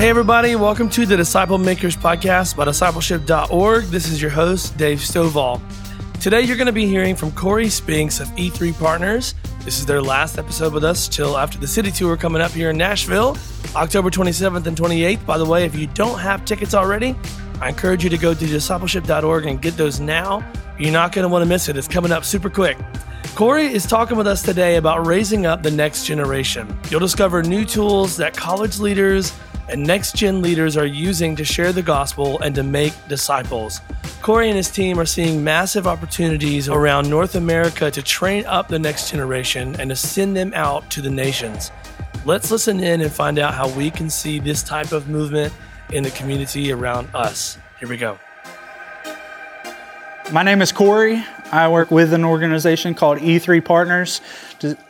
Hey, everybody, welcome to the Disciple Makers Podcast by discipleship.org. This is your host, Dave Stovall. Today, you're going to be hearing from Corey Spinks of E3 Partners. This is their last episode with us till after the city tour coming up here in Nashville, October 27th and 28th. By the way, if you don't have tickets already, I encourage you to go to discipleship.org and get those now. You're not going to want to miss it. It's coming up super quick. Corey is talking with us today about raising up the next generation. You'll discover new tools that college leaders and next gen leaders are using to share the gospel and to make disciples. Corey and his team are seeing massive opportunities around North America to train up the next generation and to send them out to the nations. Let's listen in and find out how we can see this type of movement in the community around us. Here we go. My name is Corey. I work with an organization called E3 Partners.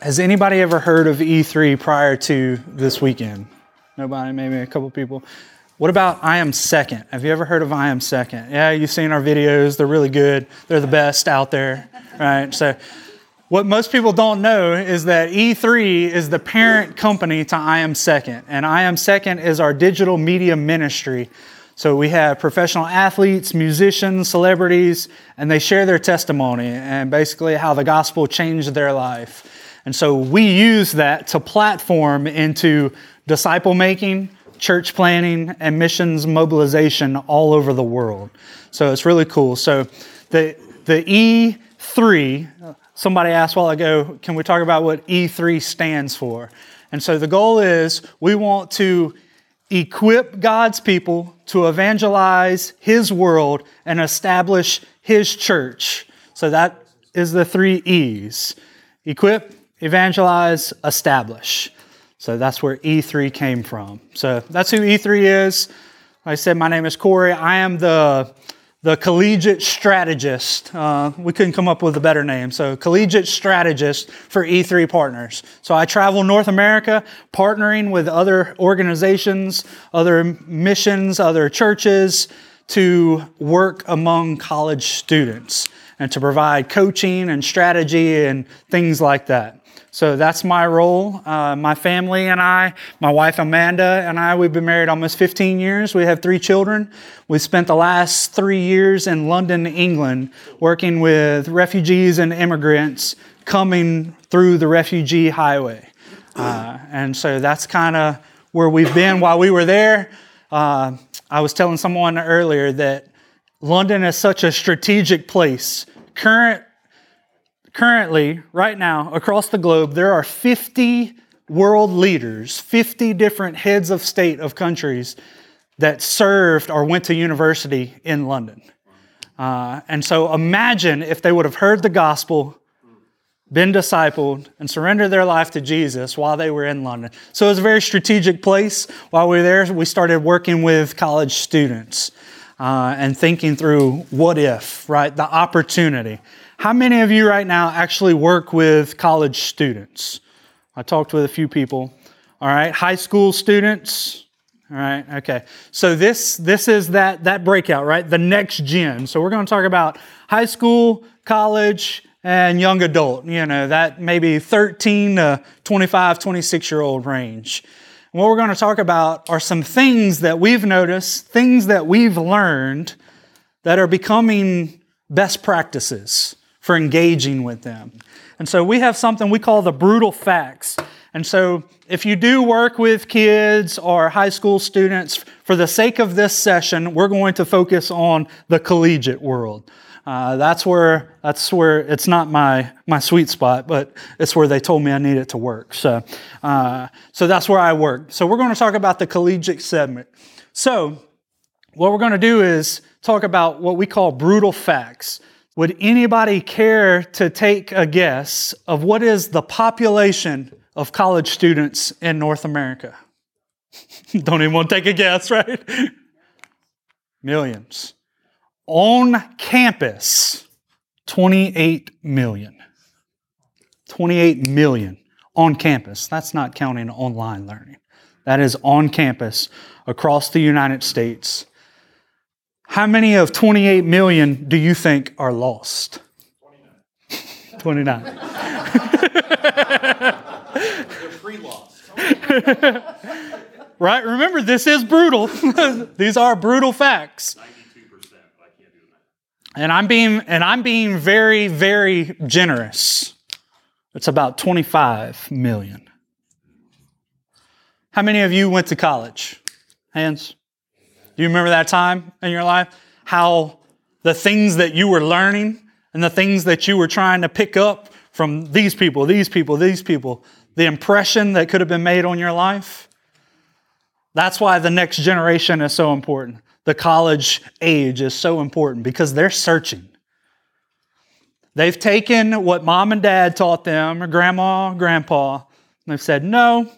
Has anybody ever heard of E3 prior to this weekend? Nobody, maybe a couple people. What about I Am Second? Have you ever heard of I Am Second? Yeah, you've seen our videos. They're really good. They're the best out there, right? So, what most people don't know is that E3 is the parent company to I Am Second, and I Am Second is our digital media ministry. So we have professional athletes, musicians, celebrities, and they share their testimony and basically how the gospel changed their life. And so we use that to platform into disciple making, church planting, and missions mobilization all over the world. So it's really cool. So the, the E3, somebody asked a while ago, can we talk about what E3 stands for? And so the goal is we want to equip God's people to evangelize His world and establish His church. So that is the three E's equip, evangelize, establish. So that's where E3 came from. So that's who E3 is. I said, my name is Corey. I am the, the collegiate strategist. Uh, we couldn't come up with a better name. So, collegiate strategist for E3 partners. So, I travel North America partnering with other organizations, other missions, other churches to work among college students and to provide coaching and strategy and things like that. So that's my role. Uh, my family and I, my wife Amanda and I, we've been married almost 15 years. We have three children. We spent the last three years in London, England, working with refugees and immigrants coming through the refugee highway. Uh, and so that's kind of where we've been while we were there. Uh, I was telling someone earlier that London is such a strategic place. Current currently, right now, across the globe, there are 50 world leaders, 50 different heads of state of countries that served or went to university in London. Uh, and so imagine if they would have heard the gospel, been discipled, and surrendered their life to Jesus while they were in London. So it was a very strategic place. While we were there, we started working with college students uh, and thinking through what if, right? The opportunity. How many of you right now actually work with college students? I talked with a few people. All right, high school students. All right, okay. So this this is that that breakout, right? The next gen. So we're going to talk about high school, college, and young adult. You know, that maybe 13 to 25, 26 year old range. What we're going to talk about are some things that we've noticed, things that we've learned that are becoming best practices for engaging with them. And so we have something we call the brutal facts. And so if you do work with kids or high school students, for the sake of this session, we're going to focus on the collegiate world. Uh, that's where that's where it's not my my sweet spot, but it's where they told me I needed to work. So uh, so that's where I work. So we're going to talk about the collegiate segment. So what we're going to do is talk about what we call brutal facts. Would anybody care to take a guess of what is the population of college students in North America? Don't even want to take a guess, right? Millions. On campus, 28 million. 28 million on campus. That's not counting online learning. That is on campus across the United States how many of 28 million do you think are lost? 29. 29. They're pre lost. right? Remember, this is brutal. These are brutal facts. And I'm being and I'm being very, very generous. It's about 25 million. How many of you went to college? Hands. Do you remember that time in your life? How the things that you were learning and the things that you were trying to pick up from these people, these people, these people, the impression that could have been made on your life? That's why the next generation is so important the college age is so important because they're searching. They've taken what mom and dad taught them, or grandma, grandpa, and they've said, No,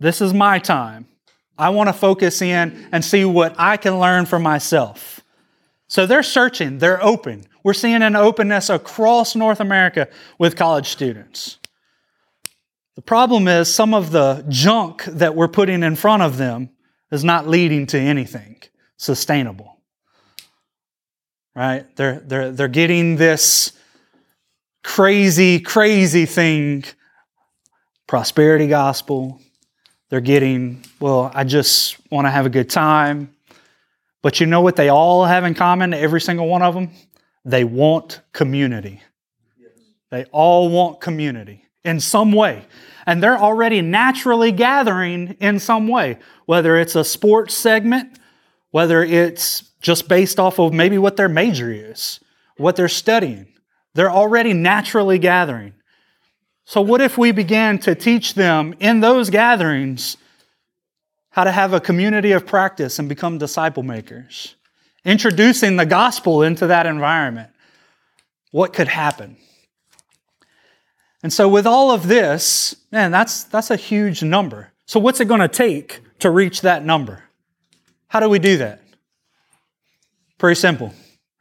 this is my time. I want to focus in and see what I can learn for myself. So they're searching, they're open. We're seeing an openness across North America with college students. The problem is some of the junk that we're putting in front of them is not leading to anything sustainable. Right? They're, they're, they're getting this crazy, crazy thing prosperity gospel. They're getting, well, I just want to have a good time. But you know what they all have in common, every single one of them? They want community. They all want community in some way. And they're already naturally gathering in some way, whether it's a sports segment whether it's just based off of maybe what their major is, what they're studying. They're already naturally gathering. So, what if we began to teach them in those gatherings how to have a community of practice and become disciple makers? Introducing the gospel into that environment. What could happen? And so, with all of this, man, that's, that's a huge number. So, what's it going to take to reach that number? How do we do that? Pretty simple.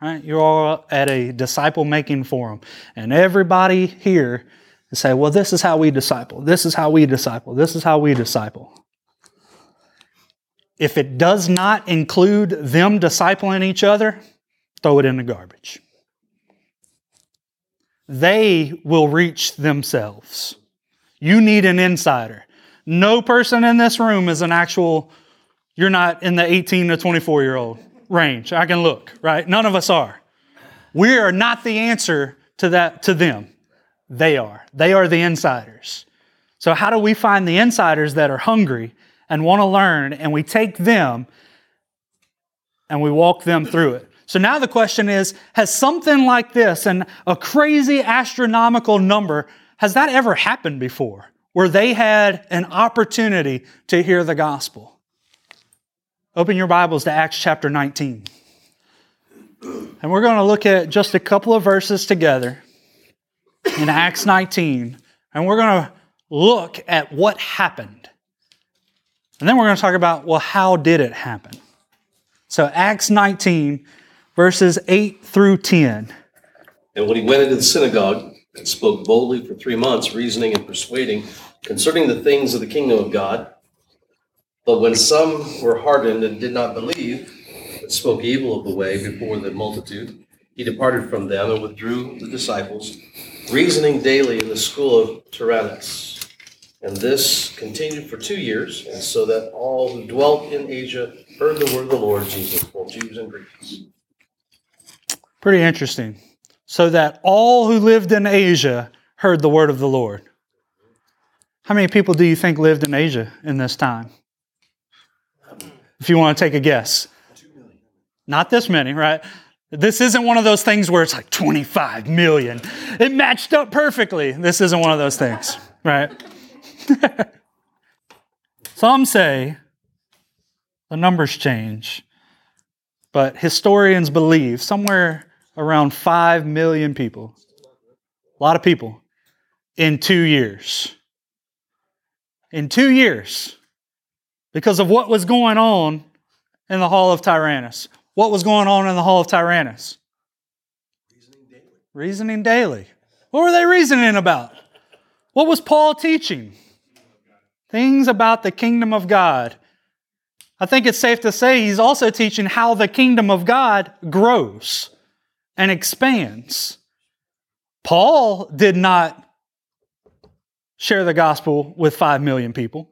Right? You're all at a disciple making forum, and everybody here is say, Well, this is how we disciple. This is how we disciple. This is how we disciple. If it does not include them discipling each other, throw it in the garbage. They will reach themselves. You need an insider. No person in this room is an actual you're not in the 18 to 24 year old range. I can look, right? None of us are. We are not the answer to that to them. They are. They are the insiders. So how do we find the insiders that are hungry and want to learn and we take them and we walk them through it? So now the question is has something like this and a crazy astronomical number has that ever happened before where they had an opportunity to hear the gospel? Open your Bibles to Acts chapter 19. And we're going to look at just a couple of verses together in Acts 19. And we're going to look at what happened. And then we're going to talk about, well, how did it happen? So, Acts 19, verses 8 through 10. And when he went into the synagogue and spoke boldly for three months, reasoning and persuading concerning the things of the kingdom of God, but when some were hardened and did not believe, but spoke evil of the way before the multitude, he departed from them and withdrew the disciples, reasoning daily in the school of Tyrannus. And this continued for two years, and so that all who dwelt in Asia heard the word of the Lord Jesus, both Jews and Greeks. Pretty interesting. So that all who lived in Asia heard the word of the Lord. How many people do you think lived in Asia in this time? if you want to take a guess. Not this many, right? This isn't one of those things where it's like 25 million. It matched up perfectly. This isn't one of those things, right? Some say the numbers change, but historians believe somewhere around 5 million people, a lot of people, in two years. In two years because of what was going on in the Hall of Tyrannus. What was going on in the Hall of Tyrannus? Reasoning daily. Reasoning daily. What were they reasoning about? What was Paul teaching? Things about the kingdom of God. I think it's safe to say he's also teaching how the kingdom of God grows and expands. Paul did not share the gospel with 5 million people.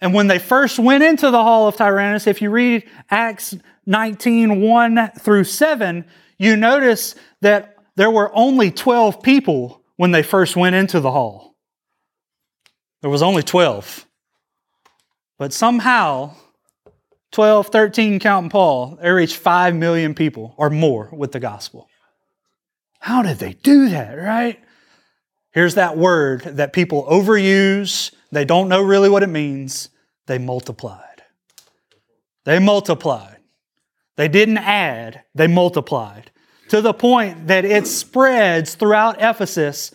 And when they first went into the hall of Tyrannus, if you read Acts 19 1 through 7, you notice that there were only 12 people when they first went into the hall. There was only 12. But somehow, 12, 13, counting Paul, they reached 5 million people or more with the gospel. How did they do that, right? Here's that word that people overuse. They don't know really what it means. They multiplied. They multiplied. They didn't add, they multiplied to the point that it spreads throughout Ephesus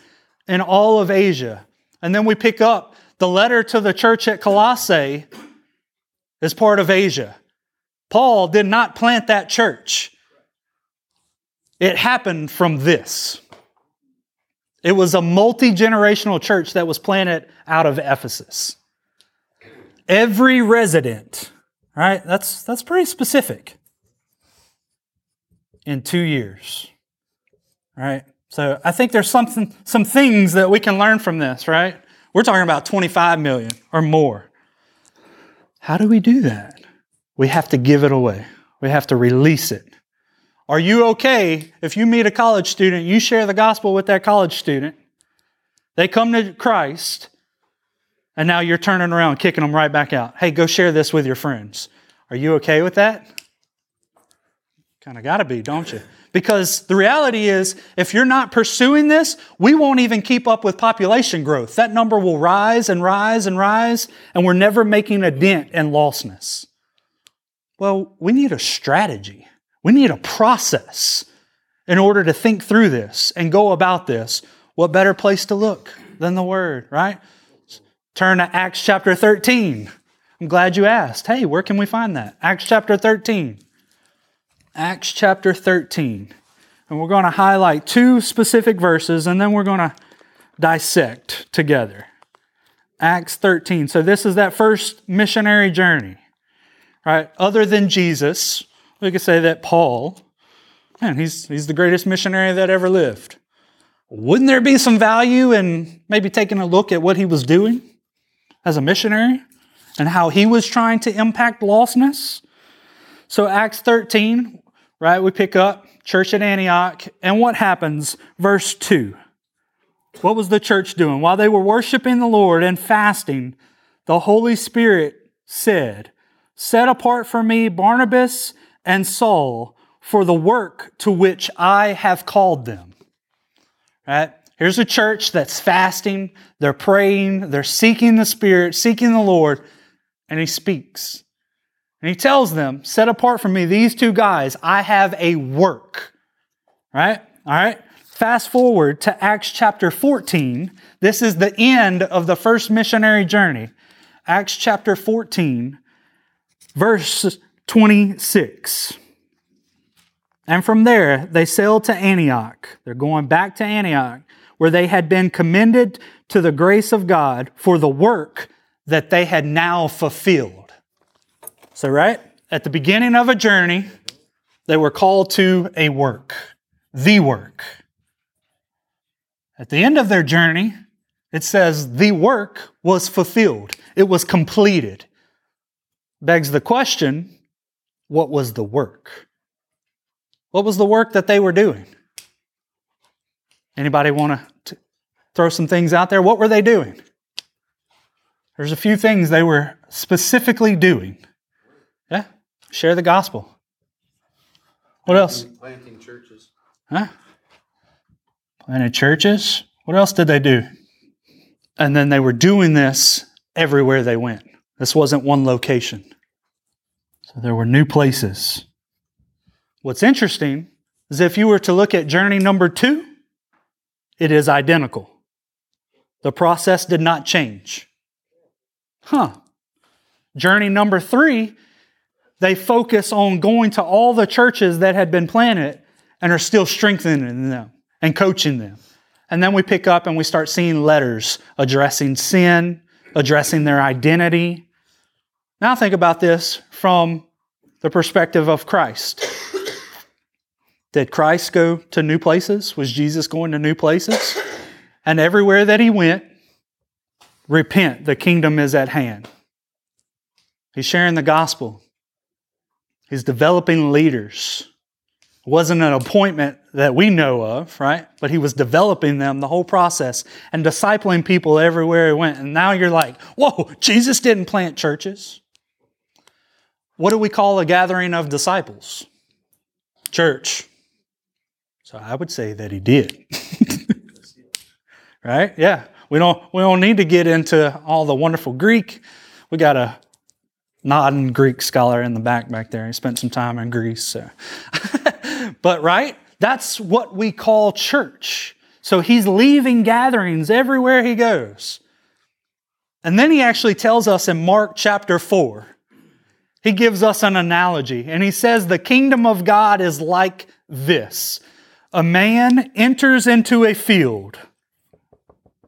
and all of Asia. And then we pick up the letter to the church at Colossae as part of Asia. Paul did not plant that church. It happened from this. It was a multi generational church that was planted out of Ephesus. Every resident, right? That's, that's pretty specific. In two years, right? So I think there's something, some things that we can learn from this, right? We're talking about 25 million or more. How do we do that? We have to give it away. We have to release it. Are you okay if you meet a college student, you share the gospel with that college student, they come to Christ, and now you're turning around, kicking them right back out? Hey, go share this with your friends. Are you okay with that? Kind of got to be, don't you? Because the reality is, if you're not pursuing this, we won't even keep up with population growth. That number will rise and rise and rise, and we're never making a dent in lostness. Well, we need a strategy. We need a process in order to think through this and go about this. What better place to look than the Word, right? Turn to Acts chapter 13. I'm glad you asked. Hey, where can we find that? Acts chapter 13. Acts chapter 13. And we're going to highlight two specific verses and then we're going to dissect together. Acts 13. So this is that first missionary journey. Right? Other than Jesus, we could say that Paul, man, he's, he's the greatest missionary that ever lived. Wouldn't there be some value in maybe taking a look at what he was doing as a missionary and how he was trying to impact lostness? So, Acts 13, right, we pick up church at Antioch, and what happens? Verse 2. What was the church doing? While they were worshiping the Lord and fasting, the Holy Spirit said, Set apart for me Barnabas and Saul for the work to which I have called them. Right? Here's a church that's fasting, they're praying, they're seeking the Spirit, seeking the Lord, and he speaks. And he tells them, Set apart from me these two guys, I have a work. Right? All right? Fast forward to Acts chapter 14. This is the end of the first missionary journey. Acts chapter 14, verse 26. And from there, they sailed to Antioch. They're going back to Antioch, where they had been commended to the grace of God for the work that they had now fulfilled. So, right at the beginning of a journey, they were called to a work, the work. At the end of their journey, it says the work was fulfilled, it was completed. Begs the question what was the work? What was the work that they were doing? Anybody want to throw some things out there? What were they doing? There's a few things they were specifically doing. Share the gospel. What else? Planting churches. Huh? Planted churches. What else did they do? And then they were doing this everywhere they went. This wasn't one location. So there were new places. What's interesting is if you were to look at journey number two, it is identical. The process did not change. Huh. Journey number three, they focus on going to all the churches that had been planted and are still strengthening them and coaching them. And then we pick up and we start seeing letters addressing sin, addressing their identity. Now think about this from the perspective of Christ. Did Christ go to new places? Was Jesus going to new places? And everywhere that he went, repent, the kingdom is at hand. He's sharing the gospel. He's developing leaders. It wasn't an appointment that we know of, right? But he was developing them the whole process and discipling people everywhere he went. And now you're like, whoa, Jesus didn't plant churches. What do we call a gathering of disciples? Church. So I would say that he did. right? Yeah. We don't we don't need to get into all the wonderful Greek. We got a non Greek scholar in the back back there. He spent some time in Greece. So. but right? That's what we call church. So he's leaving gatherings everywhere he goes. And then he actually tells us in Mark chapter 4, he gives us an analogy. And he says, The kingdom of God is like this a man enters into a field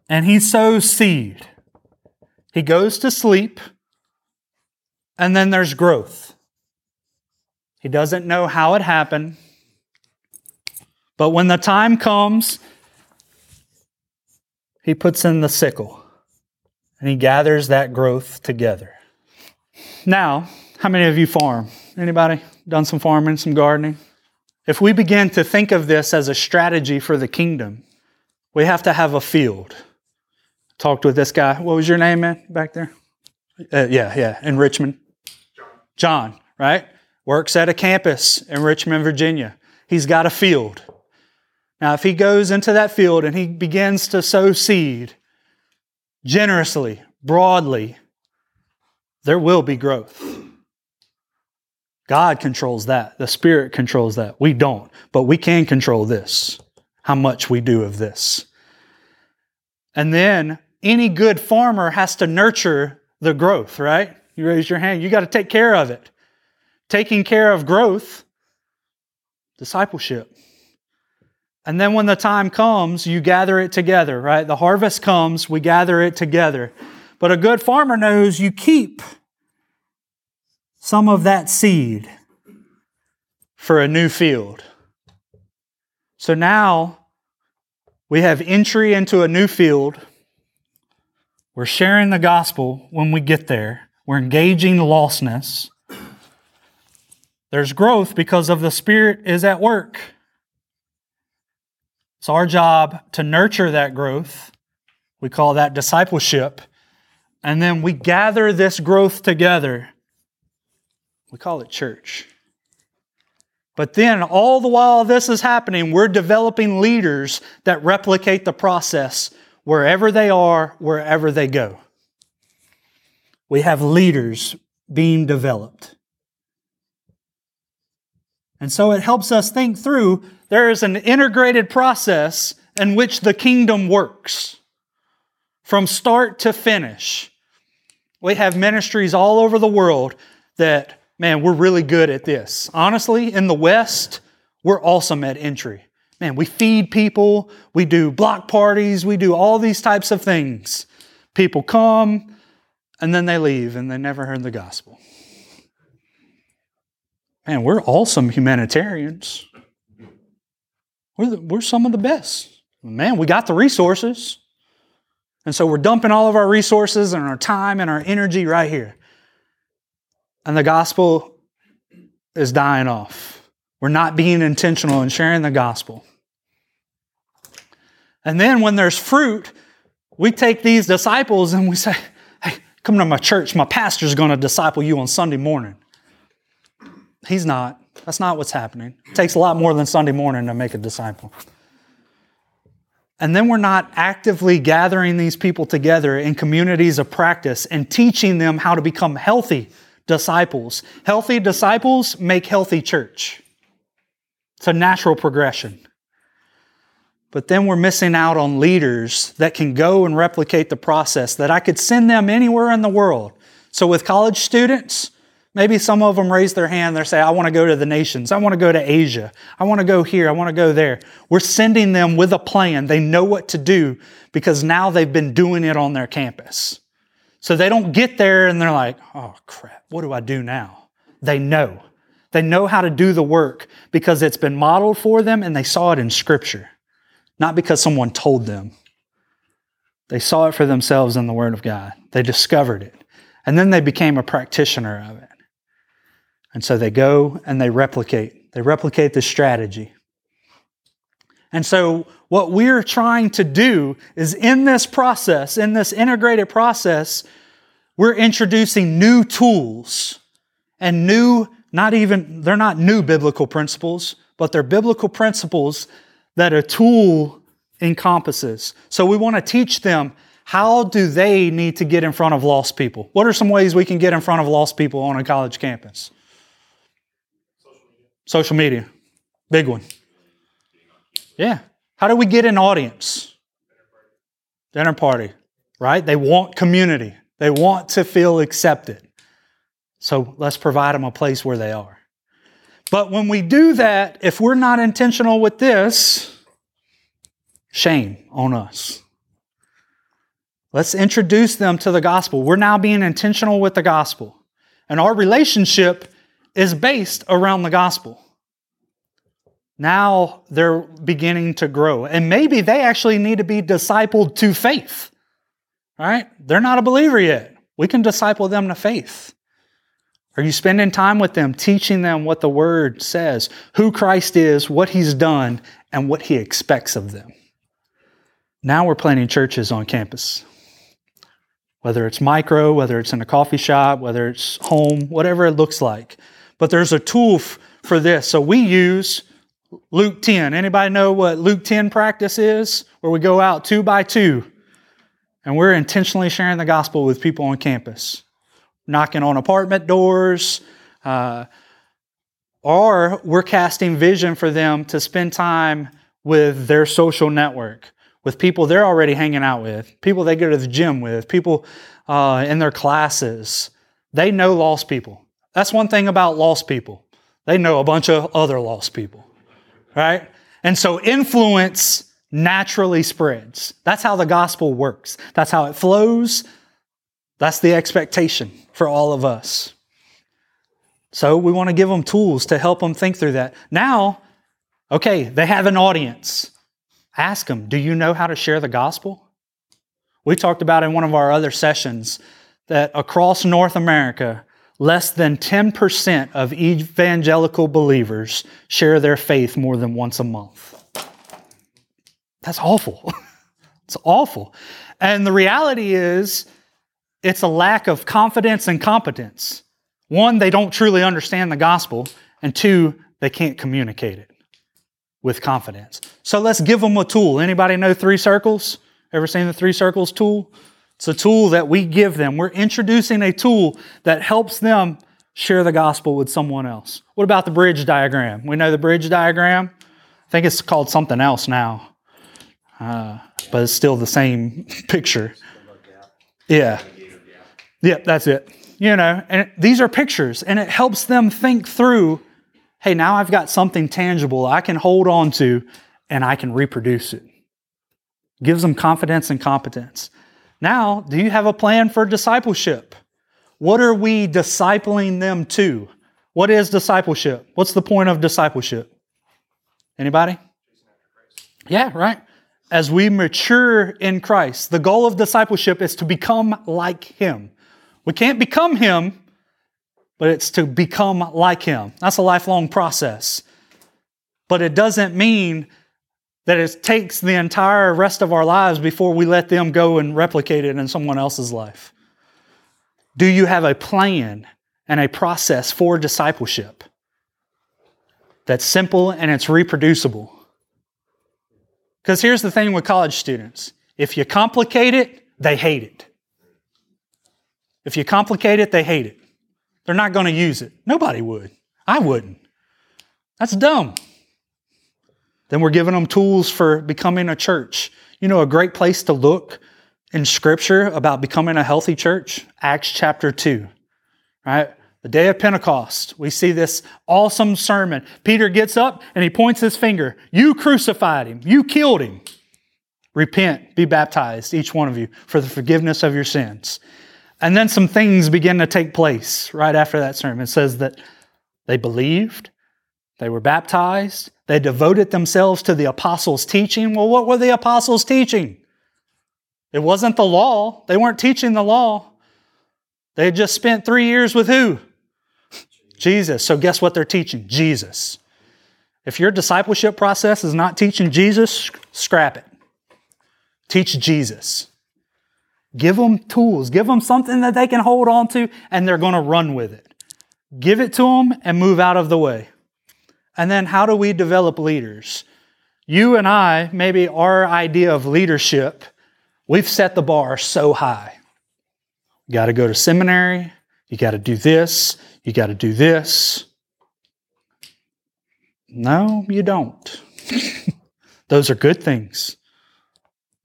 and he sows seed. He goes to sleep, and then there's growth. He doesn't know how it happened, but when the time comes, he puts in the sickle and he gathers that growth together. Now, how many of you farm? Anybody done some farming, some gardening? If we begin to think of this as a strategy for the kingdom, we have to have a field. Talked with this guy. What was your name, man, back there? Uh, yeah, yeah, in Richmond. John. Right? Works at a campus in Richmond, Virginia. He's got a field. Now, if he goes into that field and he begins to sow seed generously, broadly, there will be growth. God controls that. The Spirit controls that. We don't, but we can control this, how much we do of this. And then any good farmer has to nurture the growth, right? You raise your hand, you got to take care of it. Taking care of growth, discipleship. And then when the time comes, you gather it together, right? The harvest comes, we gather it together. But a good farmer knows you keep some of that seed for a new field. So now we have entry into a new field. We're sharing the gospel when we get there. We're engaging lostness. There's growth because of the Spirit is at work. It's our job to nurture that growth. We call that discipleship. And then we gather this growth together. We call it church. But then, all the while this is happening, we're developing leaders that replicate the process wherever they are, wherever they go. We have leaders being developed. And so it helps us think through there is an integrated process in which the kingdom works from start to finish. We have ministries all over the world that man, we're really good at this. Honestly, in the West, we're awesome at entry. Man, we feed people, we do block parties, we do all these types of things. People come and then they leave and they never heard the gospel. Man, we're awesome humanitarians. We're, the, we're some of the best. Man, we got the resources. And so we're dumping all of our resources and our time and our energy right here and the gospel is dying off. We're not being intentional in sharing the gospel. And then when there's fruit, we take these disciples and we say, come to my church. My pastor's going to disciple you on Sunday morning. He's not. That's not what's happening. It takes a lot more than Sunday morning to make a disciple. And then we're not actively gathering these people together in communities of practice and teaching them how to become healthy disciples. Healthy disciples make healthy church. It's a natural progression. But then we're missing out on leaders that can go and replicate the process, that I could send them anywhere in the world. So, with college students, maybe some of them raise their hand, they say, I want to go to the nations, I want to go to Asia, I want to go here, I want to go there. We're sending them with a plan. They know what to do because now they've been doing it on their campus. So they don't get there and they're like, oh crap, what do I do now? They know. They know how to do the work because it's been modeled for them and they saw it in Scripture, not because someone told them. They saw it for themselves in the Word of God. They discovered it. And then they became a practitioner of it. And so they go and they replicate. They replicate the strategy. And so, what we're trying to do is in this process, in this integrated process, we're introducing new tools and new, not even, they're not new biblical principles, but they're biblical principles that a tool encompasses. So, we want to teach them how do they need to get in front of lost people? What are some ways we can get in front of lost people on a college campus? Social media. Big one. Yeah. How do we get an audience? Dinner party, right? They want community. They want to feel accepted. So let's provide them a place where they are. But when we do that, if we're not intentional with this, shame on us. Let's introduce them to the gospel. We're now being intentional with the gospel. And our relationship is based around the gospel. Now they're beginning to grow. And maybe they actually need to be discipled to faith. Right? They're not a believer yet. We can disciple them to faith. Are you spending time with them, teaching them what the Word says, who Christ is, what He's done, and what He expects of them? Now we're planting churches on campus. Whether it's micro, whether it's in a coffee shop, whether it's home, whatever it looks like. But there's a tool f- for this. So we use Luke 10. Anybody know what Luke 10 practice is? Where we go out two by two and we're intentionally sharing the gospel with people on campus, knocking on apartment doors, uh, or we're casting vision for them to spend time with their social network, with people they're already hanging out with, people they go to the gym with, people uh, in their classes. They know lost people. That's one thing about lost people. They know a bunch of other lost people right? And so influence naturally spreads. That's how the gospel works. That's how it flows. That's the expectation for all of us. So we want to give them tools to help them think through that. Now, okay, they have an audience. Ask them, do you know how to share the gospel? We talked about in one of our other sessions that across North America, less than 10% of evangelical believers share their faith more than once a month. That's awful. it's awful. And the reality is, it's a lack of confidence and competence. One, they don't truly understand the gospel, and two, they can't communicate it with confidence. So let's give them a tool. Anybody know three circles? Ever seen the three circles tool? It's a tool that we give them. We're introducing a tool that helps them share the gospel with someone else. What about the bridge diagram? We know the bridge diagram. I think it's called something else now, uh, but it's still the same picture. Yeah. Yeah, that's it. You know, and these are pictures, and it helps them think through hey, now I've got something tangible I can hold on to and I can reproduce it. Gives them confidence and competence. Now, do you have a plan for discipleship? What are we discipling them to? What is discipleship? What's the point of discipleship? Anybody? Yeah, right. As we mature in Christ, the goal of discipleship is to become like Him. We can't become Him, but it's to become like Him. That's a lifelong process. But it doesn't mean that it takes the entire rest of our lives before we let them go and replicate it in someone else's life? Do you have a plan and a process for discipleship that's simple and it's reproducible? Because here's the thing with college students if you complicate it, they hate it. If you complicate it, they hate it. They're not going to use it. Nobody would. I wouldn't. That's dumb. Then we're giving them tools for becoming a church. You know, a great place to look in Scripture about becoming a healthy church? Acts chapter 2, right? The day of Pentecost, we see this awesome sermon. Peter gets up and he points his finger. You crucified him. You killed him. Repent, be baptized, each one of you, for the forgiveness of your sins. And then some things begin to take place right after that sermon. It says that they believed, they were baptized, they devoted themselves to the apostles' teaching. Well, what were the apostles teaching? It wasn't the law, they weren't teaching the law. They had just spent three years with who? Jesus. So guess what they're teaching? Jesus. If your discipleship process is not teaching Jesus, scrap it. Teach Jesus. Give them tools, give them something that they can hold on to, and they're going to run with it. Give it to them and move out of the way. And then, how do we develop leaders? You and I, maybe our idea of leadership, we've set the bar so high. You got to go to seminary, you got to do this, you got to do this. No, you don't. Those are good things.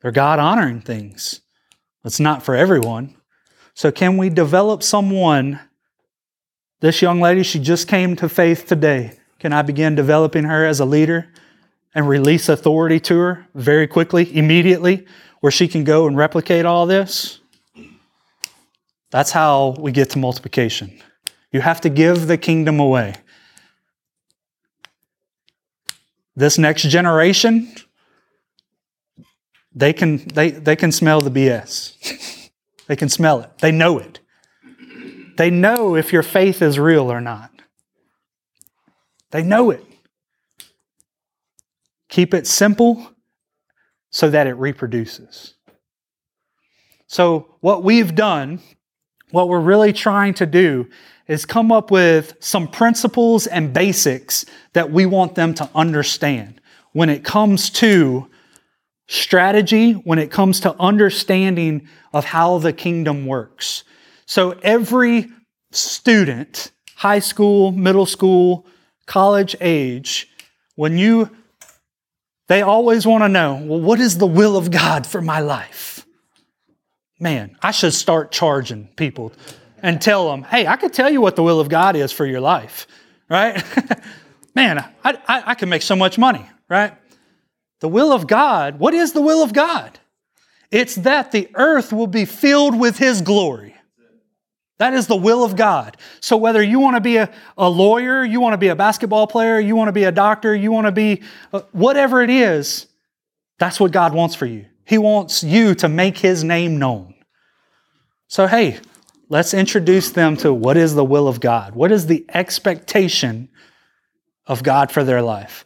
They're God honoring things. It's not for everyone. So, can we develop someone? This young lady, she just came to faith today. Can I begin developing her as a leader and release authority to her very quickly, immediately, where she can go and replicate all this? That's how we get to multiplication. You have to give the kingdom away. This next generation, they can, they, they can smell the BS. they can smell it. They know it. They know if your faith is real or not. They know it. Keep it simple so that it reproduces. So, what we've done, what we're really trying to do, is come up with some principles and basics that we want them to understand when it comes to strategy, when it comes to understanding of how the kingdom works. So every student, high school, middle school, college age, when you they always want to know, well, what is the will of God for my life? Man, I should start charging people and tell them, hey, I could tell you what the will of God is for your life, right? Man, I, I, I can make so much money, right? The will of God, what is the will of God? It's that the earth will be filled with His glory. That is the will of God. So, whether you want to be a, a lawyer, you want to be a basketball player, you want to be a doctor, you want to be uh, whatever it is, that's what God wants for you. He wants you to make His name known. So, hey, let's introduce them to what is the will of God. What is the expectation of God for their life?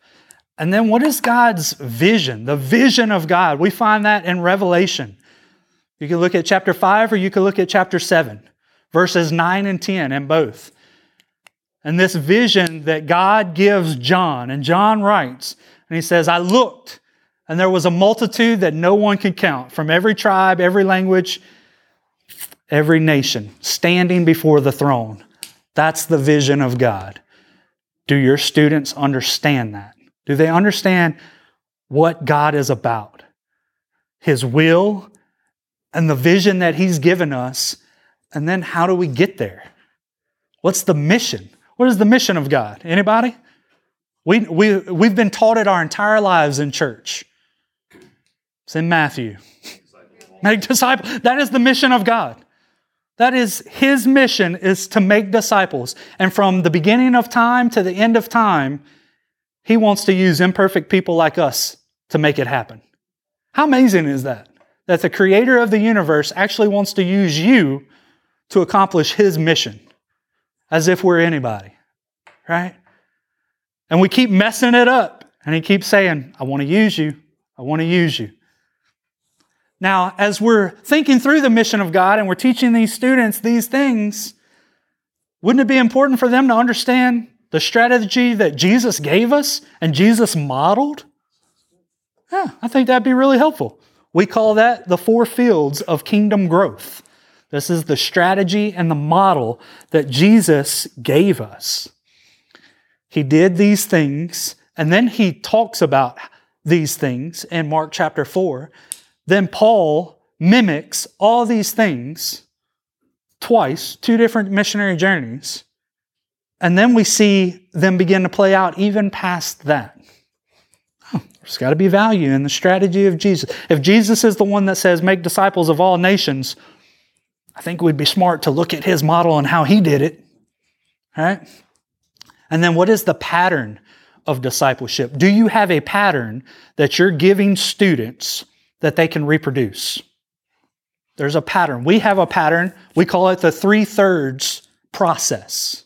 And then what is God's vision? The vision of God. We find that in Revelation. You can look at chapter 5 or you can look at chapter 7, verses 9 and 10, and both. And this vision that God gives John, and John writes, and he says, I looked, and there was a multitude that no one could count from every tribe, every language, every nation standing before the throne. That's the vision of God. Do your students understand that? Do they understand what God is about? His will and the vision that He's given us. And then how do we get there? What's the mission? What is the mission of God? Anybody? We, we, we've been taught it our entire lives in church. It's in Matthew. Make disciples. That is the mission of God. That is his mission is to make disciples. And from the beginning of time to the end of time, he wants to use imperfect people like us to make it happen. How amazing is that? That the creator of the universe actually wants to use you to accomplish his mission as if we're anybody, right? And we keep messing it up. And he keeps saying, I want to use you. I want to use you. Now, as we're thinking through the mission of God and we're teaching these students these things, wouldn't it be important for them to understand the strategy that Jesus gave us and Jesus modeled? Yeah, I think that'd be really helpful. We call that the four fields of kingdom growth. This is the strategy and the model that Jesus gave us. He did these things, and then he talks about these things in Mark chapter 4 then Paul mimics all these things twice, two different missionary journeys. And then we see them begin to play out even past that. there's got to be value in the strategy of Jesus. If Jesus is the one that says, make disciples of all nations, I think we'd be smart to look at his model and how he did it. Right? And then what is the pattern of discipleship? Do you have a pattern that you're giving students that they can reproduce. There's a pattern. We have a pattern. We call it the three thirds process.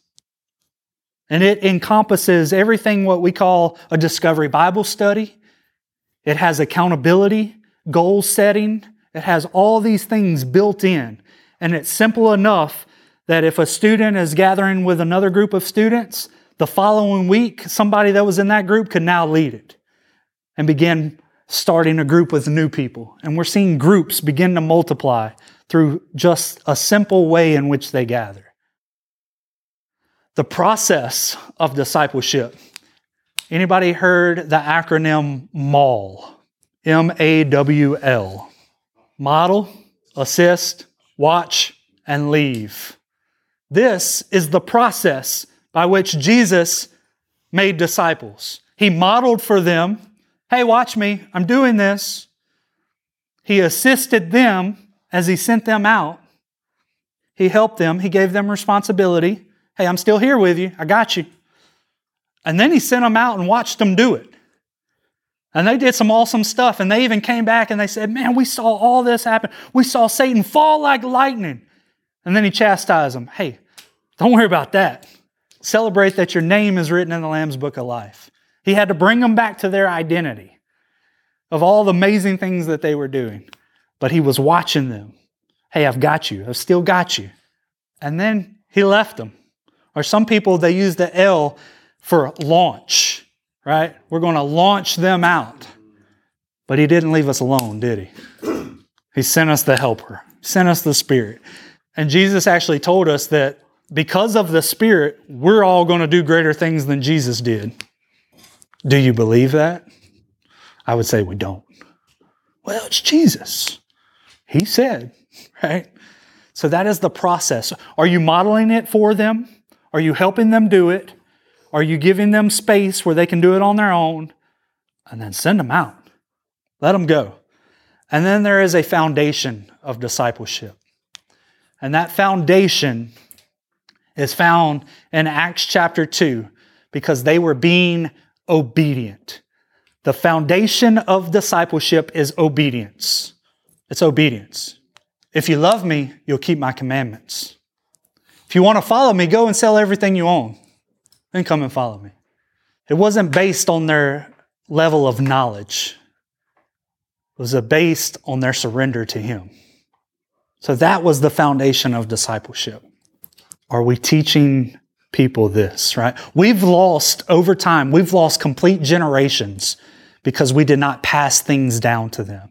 And it encompasses everything what we call a discovery Bible study. It has accountability, goal setting. It has all these things built in. And it's simple enough that if a student is gathering with another group of students, the following week, somebody that was in that group could now lead it and begin starting a group with new people. And we're seeing groups begin to multiply through just a simple way in which they gather. The process of discipleship. Anybody heard the acronym MAWL? M A W L. Model, assist, watch, and leave. This is the process by which Jesus made disciples. He modeled for them Hey, watch me. I'm doing this. He assisted them as he sent them out. He helped them. He gave them responsibility. Hey, I'm still here with you. I got you. And then he sent them out and watched them do it. And they did some awesome stuff. And they even came back and they said, Man, we saw all this happen. We saw Satan fall like lightning. And then he chastised them. Hey, don't worry about that. Celebrate that your name is written in the Lamb's book of life. He had to bring them back to their identity of all the amazing things that they were doing. But he was watching them. Hey, I've got you. I've still got you. And then he left them. Or some people, they use the L for launch, right? We're going to launch them out. But he didn't leave us alone, did he? He sent us the helper, sent us the Spirit. And Jesus actually told us that because of the Spirit, we're all going to do greater things than Jesus did. Do you believe that? I would say we don't. Well, it's Jesus. He said, right? So that is the process. Are you modeling it for them? Are you helping them do it? Are you giving them space where they can do it on their own? And then send them out. Let them go. And then there is a foundation of discipleship. And that foundation is found in Acts chapter 2 because they were being obedient. The foundation of discipleship is obedience. It's obedience. If you love me, you'll keep my commandments. If you want to follow me, go and sell everything you own. Then come and follow me. It wasn't based on their level of knowledge. It was based on their surrender to Him. So that was the foundation of discipleship. Are we teaching people this, right? We've lost over time, we've lost complete generations because we did not pass things down to them.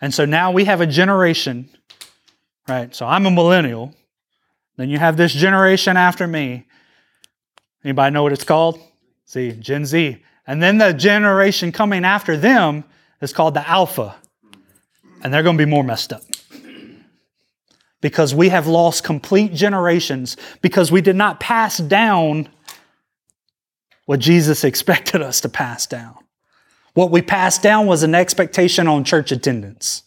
And so now we have a generation, right? So I'm a millennial. Then you have this generation after me. Anybody know what it's called? See, Gen Z. And then the generation coming after them is called the Alpha. And they're going to be more messed up because we have lost complete generations because we did not pass down what Jesus expected us to pass down. What we passed down was an expectation on church attendance.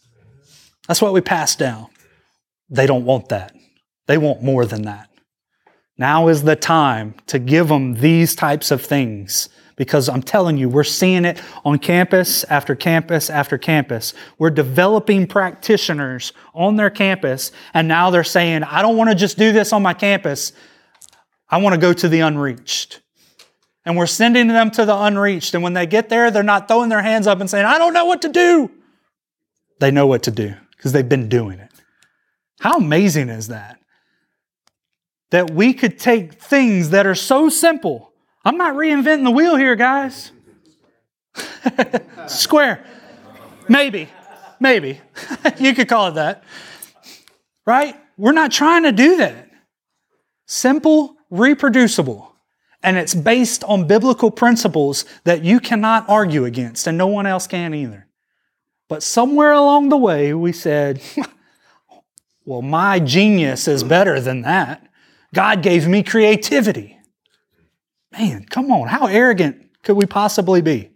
That's what we passed down. They don't want that. They want more than that. Now is the time to give them these types of things because I'm telling you, we're seeing it on campus after campus after campus. We're developing practitioners on their campus, and now they're saying, I don't want to just do this on my campus. I want to go to the unreached. And we're sending them to the unreached. And when they get there, they're not throwing their hands up and saying, I don't know what to do. They know what to do because they've been doing it. How amazing is that? That we could take things that are so simple I'm not reinventing the wheel here, guys. Square. Maybe. Maybe. you could call it that. Right? We're not trying to do that. Simple, reproducible. And it's based on biblical principles that you cannot argue against, and no one else can either. But somewhere along the way, we said, well, my genius is better than that. God gave me creativity. Man, come on, how arrogant could we possibly be?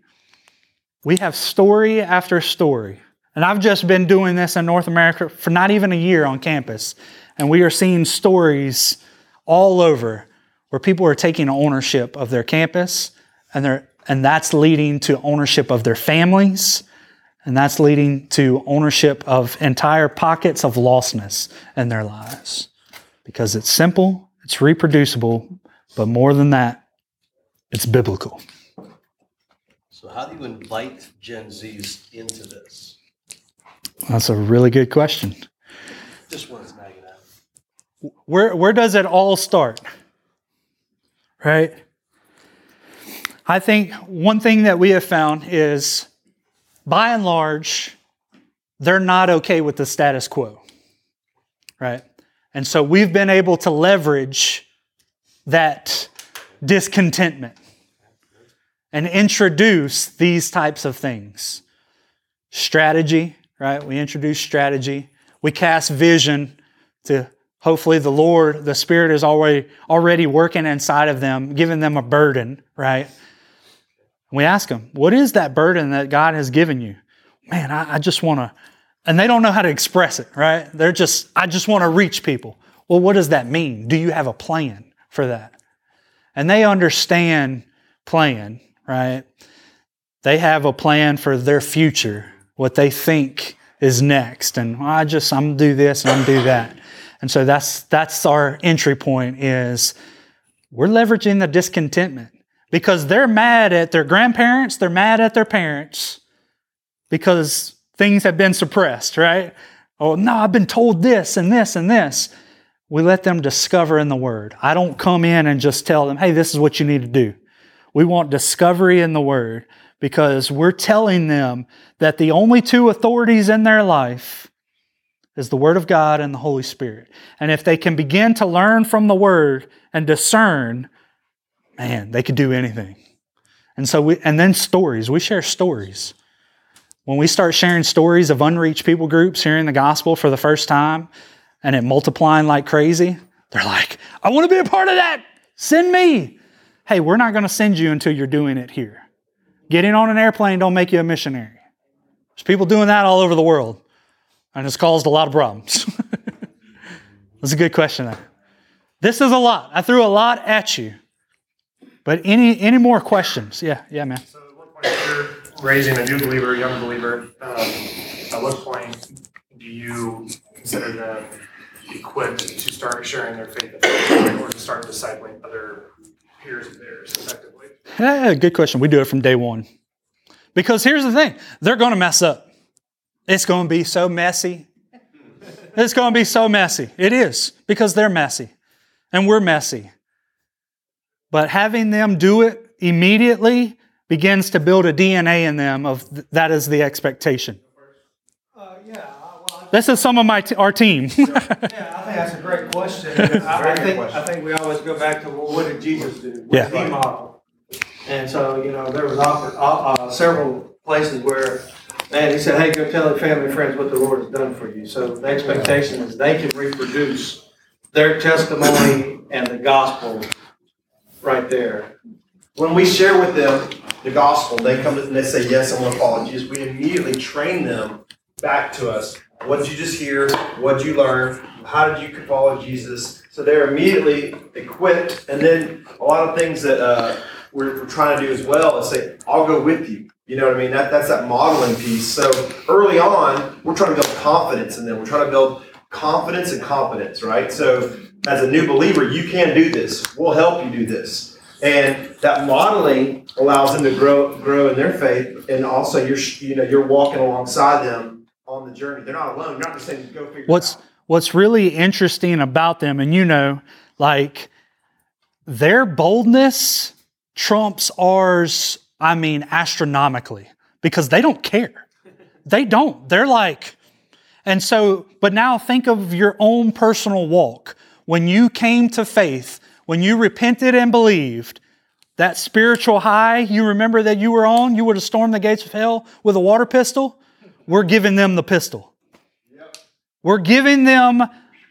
We have story after story. And I've just been doing this in North America for not even a year on campus. And we are seeing stories all over where people are taking ownership of their campus and, they and that's leading to ownership of their families And that's leading to ownership of entire pockets of lostness in their lives. Because it's simple, it's reproducible, but more than that, it's biblical. So, how do you invite Gen Zs into this? That's a really good question. Just one is nagging at. Where, where does it all start? Right? I think one thing that we have found is by and large, they're not okay with the status quo. Right? And so we've been able to leverage that discontentment and introduce these types of things. Strategy, right? We introduce strategy. We cast vision to hopefully the Lord, the Spirit is already already working inside of them, giving them a burden, right? We ask them, what is that burden that God has given you? Man, I, I just want to, and they don't know how to express it, right? They're just, I just want to reach people. Well, what does that mean? Do you have a plan for that? And they understand plan, right? They have a plan for their future, what they think is next. And well, I just, I'm do this and I'm do that. And so that's, that's our entry point is we're leveraging the discontentment because they're mad at their grandparents, they're mad at their parents because things have been suppressed, right? Oh, no, I've been told this and this and this. We let them discover in the Word. I don't come in and just tell them, hey, this is what you need to do. We want discovery in the Word because we're telling them that the only two authorities in their life is the Word of God and the Holy Spirit. And if they can begin to learn from the Word and discern, man, they could do anything. And so we, and then stories. We share stories. When we start sharing stories of unreached people groups hearing the gospel for the first time and it multiplying like crazy, they're like, I want to be a part of that. Send me. Hey, we're not going to send you until you're doing it here. Getting on an airplane don't make you a missionary. There's people doing that all over the world, and it's caused a lot of problems. That's a good question. There. This is a lot. I threw a lot at you. But any any more questions? Yeah, yeah, man. So raising a new believer, young believer, um, at what point do you consider them equipped to start sharing their faith or to start discipling other peers of theirs effectively? Yeah, good question. We do it from day one. Because here's the thing they're going to mess up. It's going to be so messy. It's going to be so messy. It is because they're messy and we're messy. But having them do it immediately begins to build a DNA in them of th- that is the expectation. Uh, yeah, well, This is some of my t- our team. I, yeah, I think that's a great question. I, I think I think we always go back to well, what did Jesus do? What Yeah. did he model? And so you know there was offered, uh, uh, several places where man he said, "Hey, go tell your family and friends what the Lord has done for you." So the expectation is they can reproduce their testimony and the gospel right there. when we share with them the gospel, they come to and they say, Yes, I want to follow Jesus. We immediately train them back to us. What did you just hear? What did you learn? How did you follow Jesus? So they're immediately equipped. And then a lot of things that uh, we're, we're trying to do as well is say, I'll go with you. You know what I mean? That, that's that modeling piece. So early on, we're trying to build confidence in them. We're trying to build confidence and competence, right? So as a new believer, you can do this. We'll help you do this. And that modeling allows them to grow grow in their faith, and also you're you know you're walking alongside them on the journey. They're not alone. You're not just saying go figure what's it out. what's really interesting about them and you know like their boldness trumps ours i mean astronomically because they don't care they don't they're like and so but now think of your own personal walk when you came to faith when you repented and believed that spiritual high you remember that you were on you would have stormed the gates of hell with a water pistol we're giving them the pistol we're giving them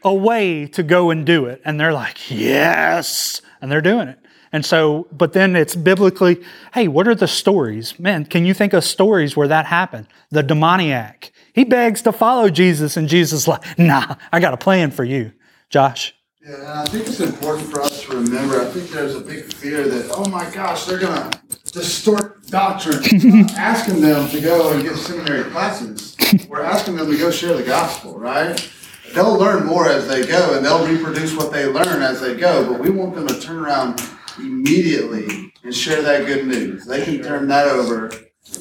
a way to go and do it. And they're like, yes. And they're doing it. And so, but then it's biblically, hey, what are the stories? Man, can you think of stories where that happened? The demoniac. He begs to follow Jesus, and Jesus like, nah, I got a plan for you, Josh. Yeah, and I think it's important for us to remember. I think there's a big fear that, oh my gosh, they're going to distort doctrine. Asking them to go and get seminary classes. We're asking them to go share the gospel, right? They'll learn more as they go and they'll reproduce what they learn as they go, but we want them to turn around immediately and share that good news. They can turn that over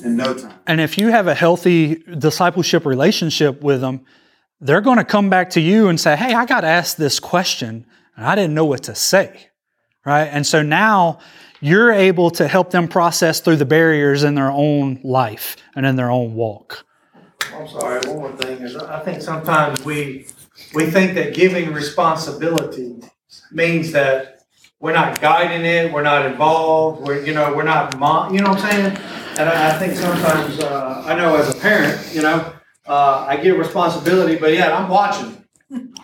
in no time. And if you have a healthy discipleship relationship with them, they're going to come back to you and say, Hey, I got asked this question and I didn't know what to say. Right. And so now you're able to help them process through the barriers in their own life and in their own walk. I'm sorry, one more thing is I think sometimes we, we think that giving responsibility means that we're not guiding it, we're not involved, we're, you know, we're not, mon- you know what I'm saying? And I, I think sometimes, uh, I know as a parent, you know, uh, I give responsibility, but yeah, I'm watching.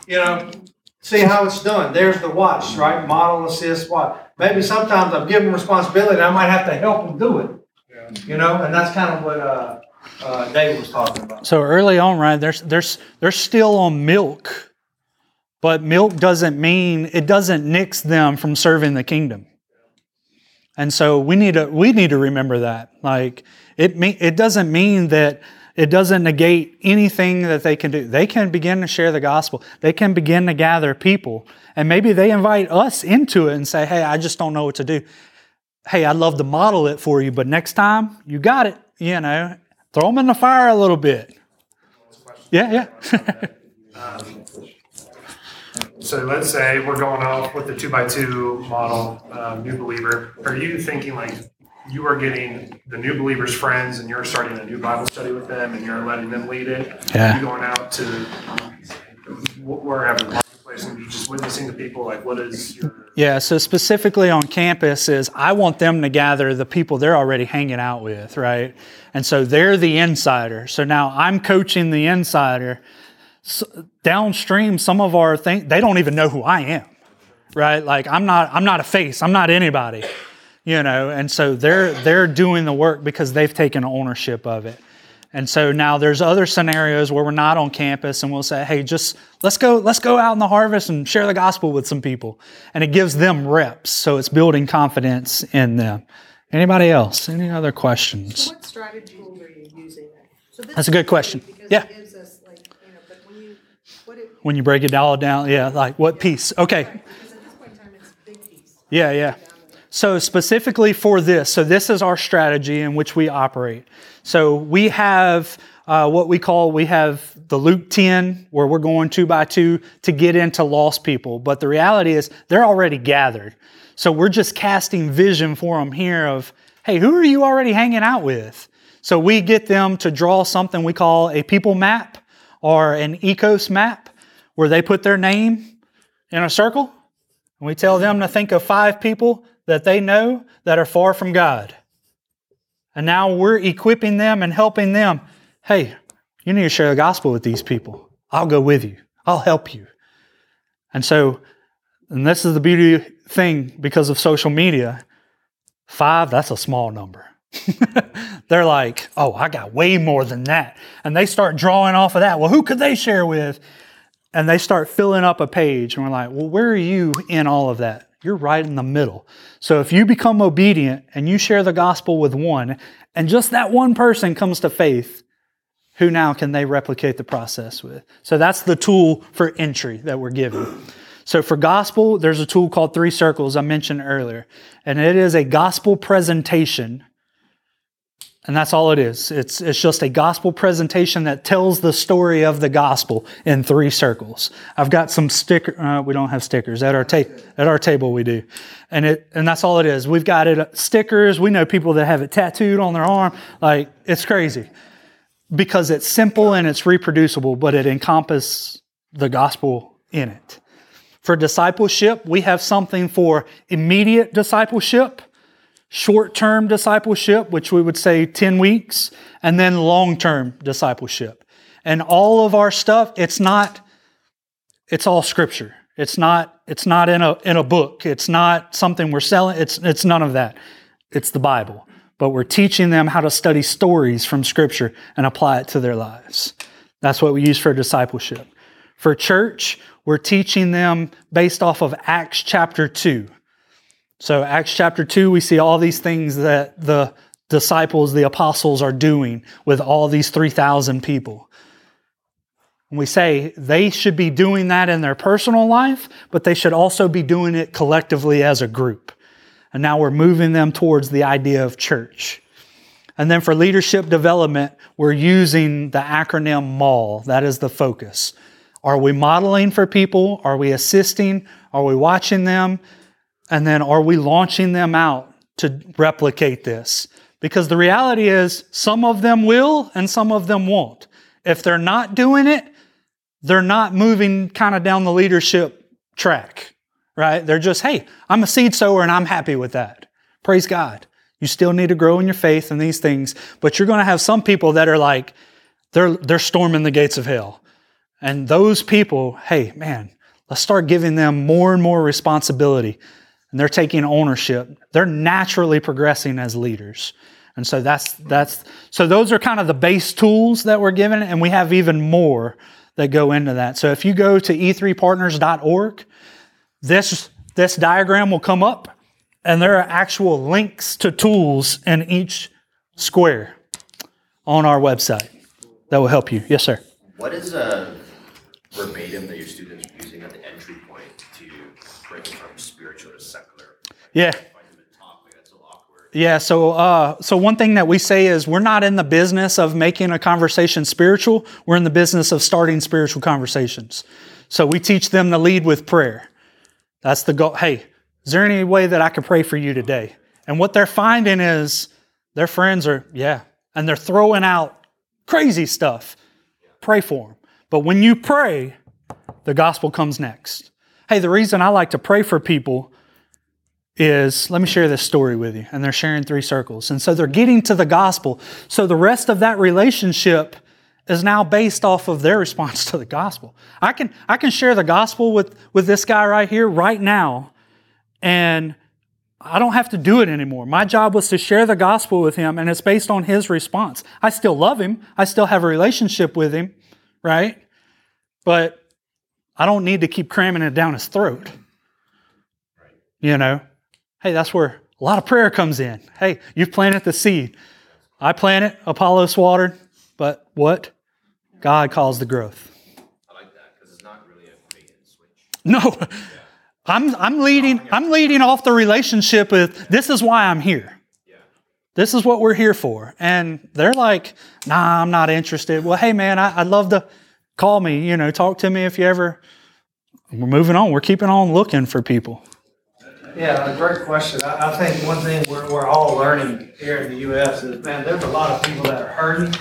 You know, see how it's done. There's the watch, right? Model, assist, watch. Maybe sometimes I'm giving responsibility, I might have to help them do it. You know, and that's kind of what uh, uh, Dave was talking about. So early on, right, there's there's they're still on milk, but milk doesn't mean it doesn't nix them from serving the kingdom. And so we need to we need to remember that. Like it me, it doesn't mean that it doesn't negate anything that they can do. They can begin to share the gospel. They can begin to gather people. And maybe they invite us into it and say, "Hey, I just don't know what to do." Hey, I'd love to model it for you, but next time you got it, you know, throw them in the fire a little bit. Yeah, yeah. Um, So let's say we're going off with the two by two model, um, new believer. Are you thinking like you are getting the new believers friends and you're starting a new Bible study with them and you're letting them lead it? Yeah. Are going out to wh- wherever marketplace and you're just witnessing to people? Like, what is your Yeah, so specifically on campus is I want them to gather the people they're already hanging out with, right? And so they're the insider. So now I'm coaching the insider. S downstream, some of our things they don't even know who I am, right? Like I'm not I'm not a face. I'm not anybody, you know. And so they're they're doing the work because they've taken ownership of it. And so now there's other scenarios where we're not on campus and we'll say, hey, just let's go, let's go out in the harvest and share the gospel with some people. And it gives them reps. So it's building confidence in them. Anybody else? Any other questions? What strategy are you using? So That's a good question. Yeah. us like, you know, when you, what it, When you break it all down, yeah, like what piece? Okay. because at this point in time, it's a big piece. Yeah, yeah. So specifically for this, so this is our strategy in which we operate. So we have uh, what we call we have the Luke 10, where we're going two by two to get into lost people. But the reality is they're already gathered. So we're just casting vision for them here of, hey, who are you already hanging out with? So we get them to draw something we call a people map or an oikos map, where they put their name in a circle and we tell them to think of five people that they know that are far from God. And now we're equipping them and helping them. Hey, you need to share the gospel with these people. I'll go with you. I'll help you. And so, and this is the beauty thing because of social media. Five, that's a small number. They're like, oh, I got way more than that. And they start drawing off of that. Well, who could they share with? and they start filling up a page and we're like well where are you in all of that you're right in the middle. So if you become obedient and you share the gospel with one and just that one person comes to faith who now can they replicate the process with? So that's the tool for entry that we're given. So for gospel there's a tool called three circles i mentioned earlier and it is a gospel presentation and that's all it is. It's, it's just a gospel presentation that tells the story of the gospel in three circles. I've got some sticker. Uh, we don't have stickers at our ta- at our table. We do, and it and that's all it is. We've got it uh, stickers. We know people that have it tattooed on their arm. Like it's crazy because it's simple and it's reproducible, but it encompasses the gospel in it. For discipleship, we have something for immediate discipleship short term discipleship, which we would say 10 weeks, and then long term discipleship. And all of our stuff, it's not, it's all scripture. It's not, it's not in a, in a book. It's not something we're selling. It's, it's none of that. It's the Bible. But we're teaching them how to study stories from scripture and apply it to their lives. That's what we use for discipleship. For church, we're teaching them based off of Acts chapter 2. So, Acts chapter 2, we see all these things that the disciples, the apostles, are doing with all these 3,000 people. And we say they should be doing that in their personal life, but they should also be doing it collectively as a group. And now we're moving them towards the idea of church. And then for leadership development, we're using the acronym MAWL. That is the focus. Are we modeling for people? Are we assisting? Are we watching them? And then are we launching them out to replicate this? Because the reality is, some of them will and some of them won't. If they're not doing it, they're not moving kind of down the leadership track, right? They're just, hey, I'm a seed sower and I'm happy with that. Praise God. You still need to grow in your faith and these things, but you're going to have some people that are like, they're, they're storming the gates of hell. And those people, hey, man, let's start giving them more and more responsibility. And they're taking ownership. They're naturally progressing as leaders. And so that's that's so those are kind of the base tools that we're given, and we have even more that go into that. So if you go to e3partners.org, this this diagram will come up, and there are actual links to tools in each square on our website that will help you. Yes, sir. What is a verbatim that your students are using at the entry point to break from spiritual to secular? Yeah. Yeah, so uh, so one thing that we say is we're not in the business of making a conversation spiritual. We're in the business of starting spiritual conversations. So we teach them to lead with prayer. That's the goal. Hey, is there any way that I can pray for you today? And what they're finding is their friends are, yeah, and they're throwing out crazy stuff. Pray for them. But when you pray, the gospel comes next. Hey, the reason I like to pray for people is let me share this story with you. And they're sharing three circles. And so they're getting to the gospel. So the rest of that relationship is now based off of their response to the gospel. I can, I can share the gospel with, with this guy right here, right now, and I don't have to do it anymore. My job was to share the gospel with him, and it's based on his response. I still love him, I still have a relationship with him, right? But I don't need to keep cramming it down his throat. You know? Hey, that's where a lot of prayer comes in. Hey, you've planted the seed. I plant it, Apollos watered, but what? God calls the growth. I like that because it's not really a bait and switch. No. I'm, I'm leading I'm leading off the relationship with this is why I'm here. This is what we're here for. And they're like, nah, I'm not interested. Well, hey man, I, I'd love to call me, you know, talk to me if you ever we're moving on. We're keeping on looking for people. Yeah, a great question. I, I think one thing we're, we're all learning here in the U.S. is, man, there's a lot of people that are hurting.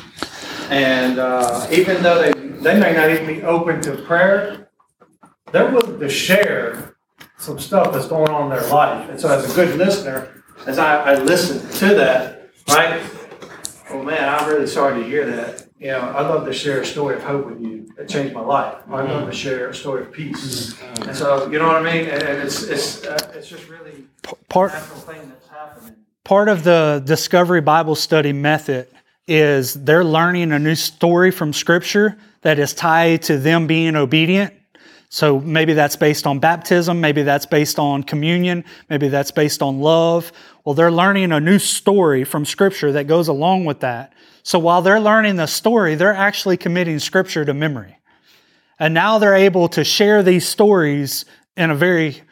And uh, even though they, they may not even be open to prayer, they're willing to share some stuff that's going on in their life. And so as a good listener, as I, I listen to that, right? Oh man, I'm really sorry to hear that. You know, I'd love to share a story of hope with you that changed my life. I'd love to share a story of peace. And so, you know what I mean? And, and it's it's uh, it's just really a Part natural thing that's happening. part of the Discovery Bible Study method is they're learning a new story from Scripture that is tied to them being obedient. So maybe that's based on baptism, maybe that's based on communion, maybe that's based on love. Well, they're learning a new story from Scripture that goes along with that. So while they're learning the story, they're actually committing Scripture to memory. And now they're able to share these stories in a very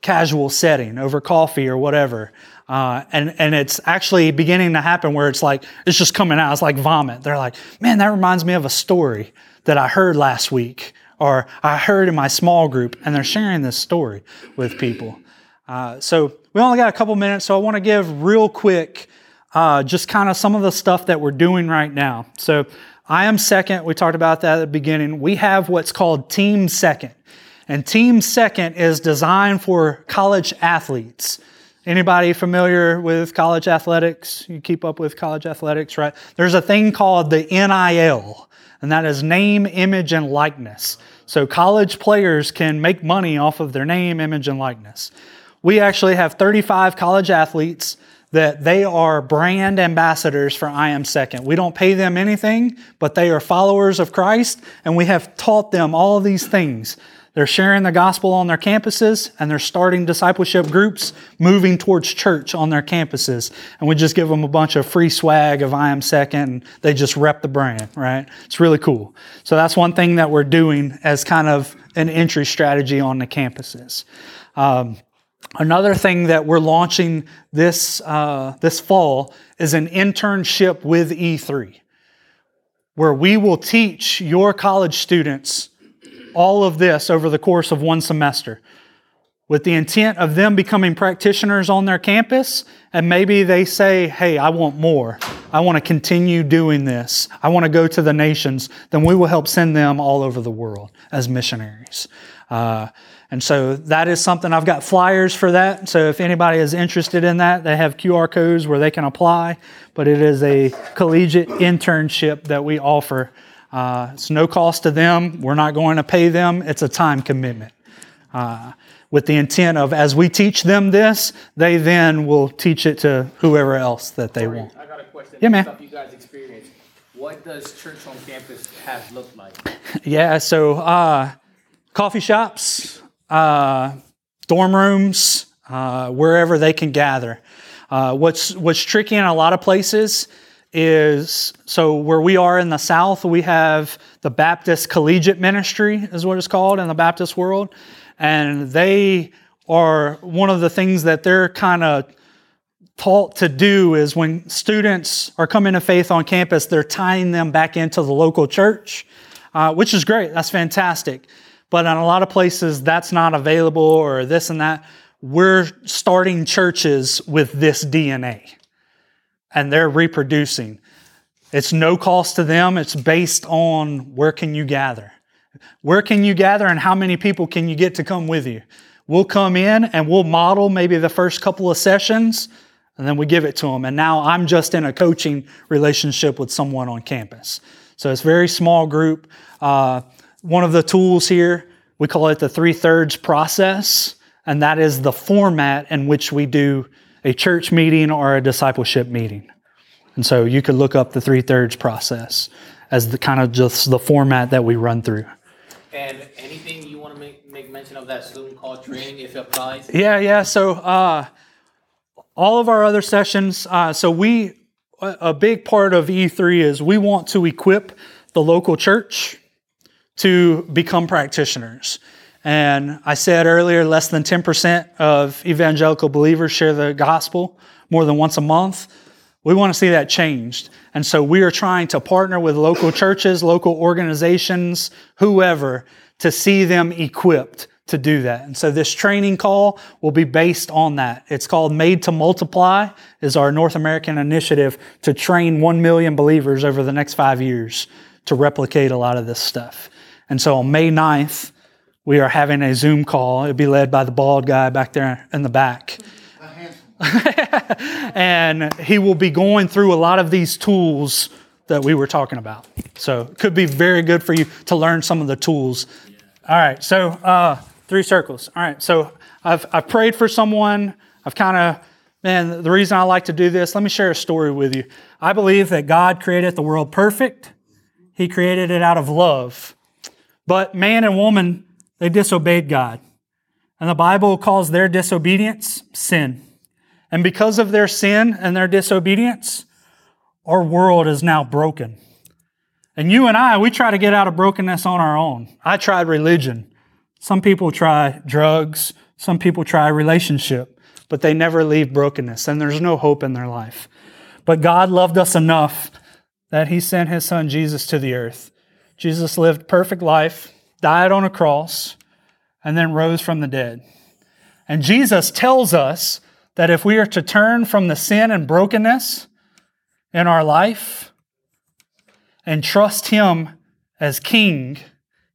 casual setting over coffee or whatever. Uh, and, and it's actually beginning to happen where it's like, it's just coming out. It's like vomit. They're like, man, that reminds me of a story that I heard last week or I heard in my small group. And they're sharing this story with people. Uh, so we only got a couple minutes, so I want to give real quick uh, just kind of some of the stuff that we're doing right now. So I am second. We talked about that at the beginning. We have what's called Team Second. And Team Second is designed for college athletes. Anybody familiar with college athletics? You keep up with college athletics, right? There's a thing called the NIL, and that is name, image, and likeness. So college players can make money off of their name, image, and likeness. We actually have 35 college athletes that they are brand ambassadors for I Am Second. We don't pay them anything, but they are followers of Christ, and we have taught them all of these things. They're sharing the gospel on their campuses and they're starting discipleship groups moving towards church on their campuses. And we just give them a bunch of free swag of I am second and they just rep the brand, right? It's really cool. So that's one thing that we're doing as kind of an entry strategy on the campuses. Um, another thing that we're launching this, uh, this fall is an internship with E3 where we will teach your college students all of this over the course of one semester with the intent of them becoming practitioners on their campus. And maybe they say, Hey, I want more. I want to continue doing this. I want to go to the nations. Then we will help send them all over the world as missionaries. Uh, and so that is something I've got flyers for that. So if anybody is interested in that, they have QR codes where they can apply. But it is a collegiate internship that we offer uh, it's no cost to them. We're not going to pay them. It's a time commitment. Uh, with the intent of as we teach them this, they then will teach it to whoever else that they want. I got a question. Yeah, man. Stuff you guys experience. What does church on campus have looked like? Yeah, so uh, coffee shops, uh, dorm rooms, uh, wherever they can gather. Uh, what's what's tricky in a lot of places is so where we are in the South, we have the Baptist Collegiate Ministry, is what it's called in the Baptist world. And they are one of the things that they're kind of taught to do is when students are coming to faith on campus, they're tying them back into the local church, uh, which is great. That's fantastic. But in a lot of places, that's not available or this and that. We're starting churches with this DNA and they're reproducing. It's no cost to them. It's based on where can you gather? Where can you gather and how many people can you get to come with you? We'll come in and we'll model maybe the first couple of sessions and then we give it to them. And now I'm just in a coaching relationship with someone on campus. So it's very small group. Uh, one of the tools here, we call it the three thirds process, and that is the format in which we do a church meeting or a discipleship meeting. And so you could look up the three thirds process as the kind of just the format that we run through. And anything you want to make, make mention of that Zoom call training if it applies? Yeah, yeah. So uh, all of our other sessions, uh, so we, a big part of E3 is we want to equip the local church to become practitioners. And I said earlier, less than 10% of evangelical believers share the gospel more than once a month. We want to see that changed. And so we are trying to partner with local churches, local organizations, whoever, to see them equipped to do that. And so this training call will be based on that. It's called Made to Multiply is our North American initiative to train 1 million believers over the next 5 years to replicate a lot of this stuff. And so on May 9th, we are having a Zoom call. It'll be led by the bald guy back there in the back. and he will be going through a lot of these tools that we were talking about. So it could be very good for you to learn some of the tools. All right, so uh, three circles. All right, so I've, I've prayed for someone. I've kind of, man, the reason I like to do this, let me share a story with you. I believe that God created the world perfect, He created it out of love. But man and woman, they disobeyed God. And the Bible calls their disobedience sin. And because of their sin and their disobedience, our world is now broken. And you and I, we try to get out of brokenness on our own. I tried religion. Some people try drugs. Some people try relationship, but they never leave brokenness and there's no hope in their life. But God loved us enough that He sent His Son Jesus to the earth. Jesus lived perfect life, died on a cross, and then rose from the dead. And Jesus tells us that if we are to turn from the sin and brokenness in our life and trust Him as King,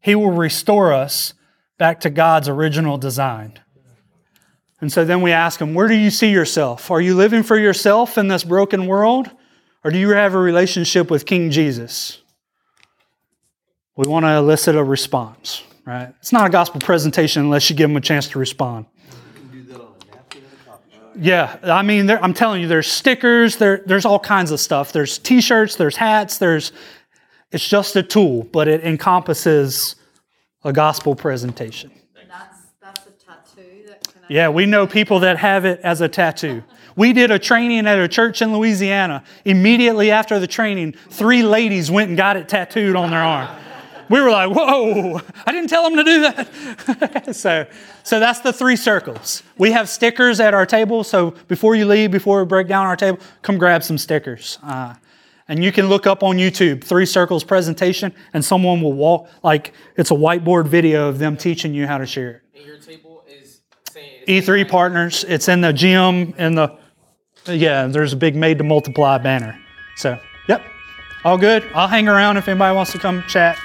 He will restore us back to God's original design. And so then we ask Him, Where do you see yourself? Are you living for yourself in this broken world? Or do you have a relationship with King Jesus? We want to elicit a response, right? It's not a gospel presentation unless you give them a chance to respond. Yeah, I mean, there, I'm telling you, there's stickers, there, there's all kinds of stuff. There's T-shirts, there's hats, there's. It's just a tool, but it encompasses a gospel presentation. That's, that's a tattoo that can. Yeah, we know people that have it as a tattoo. We did a training at a church in Louisiana. Immediately after the training, three ladies went and got it tattooed on their arm. We were like, whoa, I didn't tell them to do that. so, so that's the three circles. We have stickers at our table. So before you leave, before we break down our table, come grab some stickers. Uh, and you can look up on YouTube, Three Circles presentation, and someone will walk, like it's a whiteboard video of them teaching you how to share it. Your table is saying. E3 partners. It's in the gym in the yeah. There's a big made to multiply banner. So yep, all good. I'll hang around if anybody wants to come chat.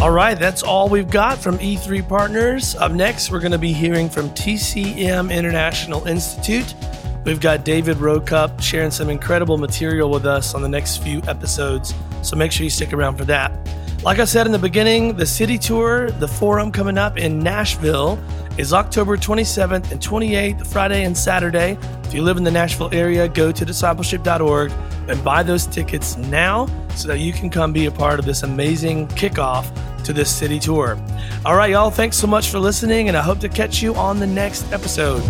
All right, that's all we've got from E3 Partners. Up next, we're going to be hearing from TCM International Institute. We've got David Rocup sharing some incredible material with us on the next few episodes, so make sure you stick around for that. Like I said in the beginning, the city tour, the forum coming up in Nashville, is October 27th and 28th, Friday and Saturday. If you live in the Nashville area, go to discipleship.org and buy those tickets now so that you can come be a part of this amazing kickoff to this city tour. All right, y'all, thanks so much for listening, and I hope to catch you on the next episode.